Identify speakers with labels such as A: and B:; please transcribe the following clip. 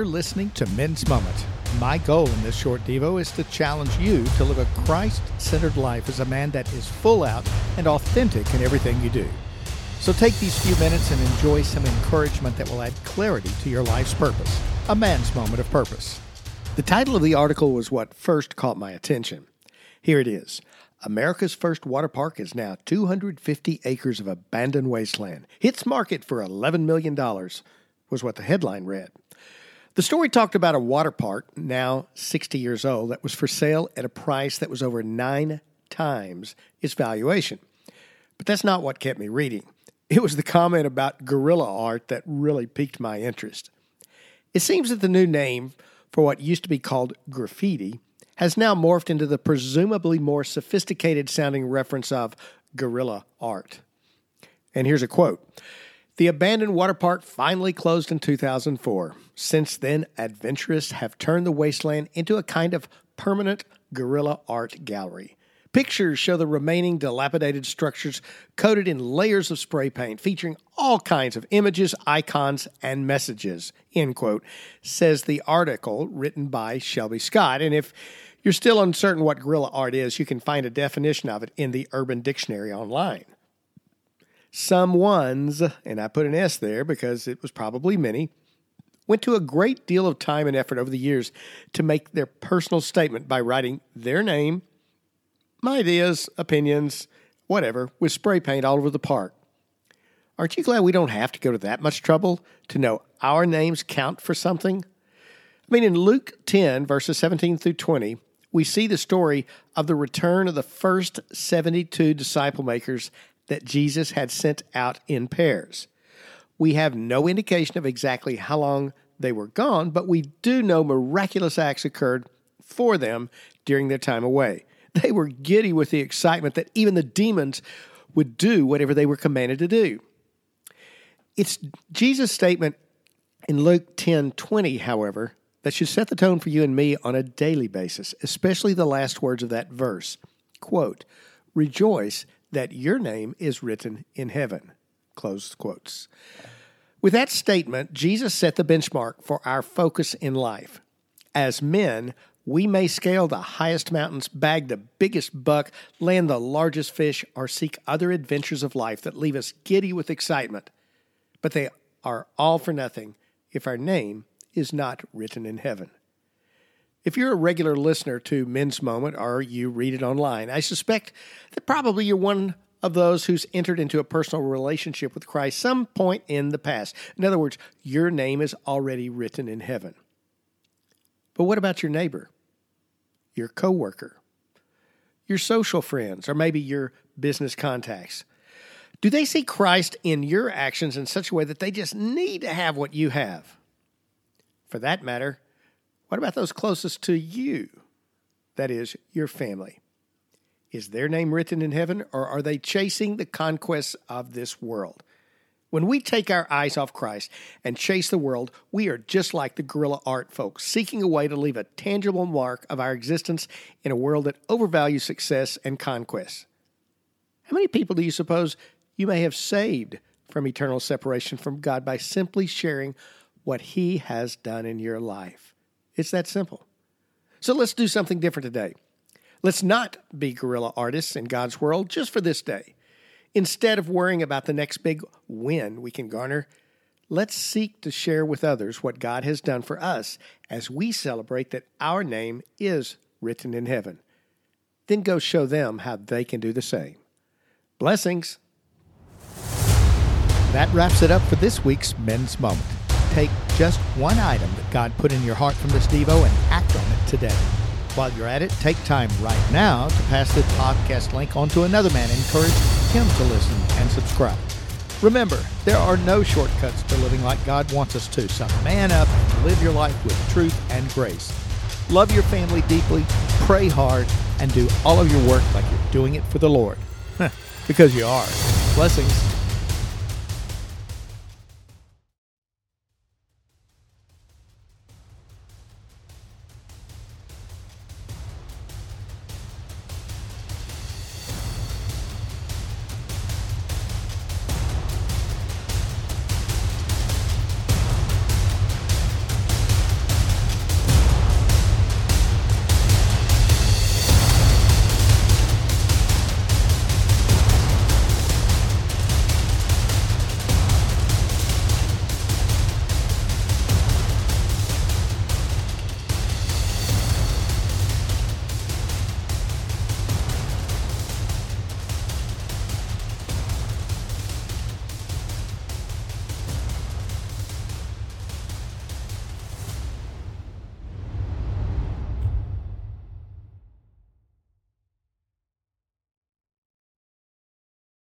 A: You're listening to Men's Moment. My goal in this short Devo is to challenge you to live a Christ centered life as a man that is full out and authentic in everything you do. So take these few minutes and enjoy some encouragement that will add clarity to your life's purpose. A man's moment of purpose. The title of the article was what first caught my attention. Here it is America's first water park is now 250 acres of abandoned wasteland. Hits market for $11 million, was what the headline read. The story talked about a water park, now 60 years old, that was for sale at a price that was over nine times its valuation. But that's not what kept me reading. It was the comment about guerrilla art that really piqued my interest. It seems that the new name for what used to be called graffiti has now morphed into the presumably more sophisticated sounding reference of guerrilla art. And here's a quote the abandoned water park finally closed in 2004. Since then, adventurists have turned the wasteland into a kind of permanent guerrilla art gallery. Pictures show the remaining dilapidated structures coated in layers of spray paint, featuring all kinds of images, icons, and messages. End quote, says the article written by Shelby Scott. And if you're still uncertain what guerrilla art is, you can find a definition of it in the Urban Dictionary online. Some ones, and I put an S there because it was probably many, went to a great deal of time and effort over the years to make their personal statement by writing their name, my ideas, opinions, whatever, with spray paint all over the park. Aren't you glad we don't have to go to that much trouble to know our names count for something? I mean, in Luke 10, verses 17 through 20, we see the story of the return of the first 72 disciple makers that Jesus had sent out in pairs. We have no indication of exactly how long they were gone, but we do know miraculous acts occurred for them during their time away. They were giddy with the excitement that even the demons would do whatever they were commanded to do. It's Jesus' statement in Luke 10 20, however, that should set the tone for you and me on a daily basis, especially the last words of that verse. Quote, Rejoice that your name is written in heaven. Quotes. With that statement, Jesus set the benchmark for our focus in life. As men, we may scale the highest mountains, bag the biggest buck, land the largest fish, or seek other adventures of life that leave us giddy with excitement. But they are all for nothing if our name is not written in heaven. If you're a regular listener to Men's Moment or you read it online, I suspect that probably you're one of those who's entered into a personal relationship with Christ some point in the past. In other words, your name is already written in heaven. But what about your neighbor, your coworker, your social friends, or maybe your business contacts? Do they see Christ in your actions in such a way that they just need to have what you have? For that matter, what about those closest to you? That is, your family. Is their name written in heaven, or are they chasing the conquests of this world? When we take our eyes off Christ and chase the world, we are just like the guerrilla art folks, seeking a way to leave a tangible mark of our existence in a world that overvalues success and conquest. How many people do you suppose you may have saved from eternal separation from God by simply sharing what He has done in your life? It's that simple. So let's do something different today. Let's not be guerrilla artists in God's world just for this day. Instead of worrying about the next big win we can garner, let's seek to share with others what God has done for us as we celebrate that our name is written in heaven. Then go show them how they can do the same. Blessings. That wraps it up for this week's Men's Moment take just one item that God put in your heart from this Devo and act on it today. While you're at it, take time right now to pass this podcast link on to another man. Encourage him to listen and subscribe. Remember, there are no shortcuts to living like God wants us to, so man up and live your life with truth and grace. Love your family deeply, pray hard, and do all of your work like you're doing it for the Lord. because you are. Blessings.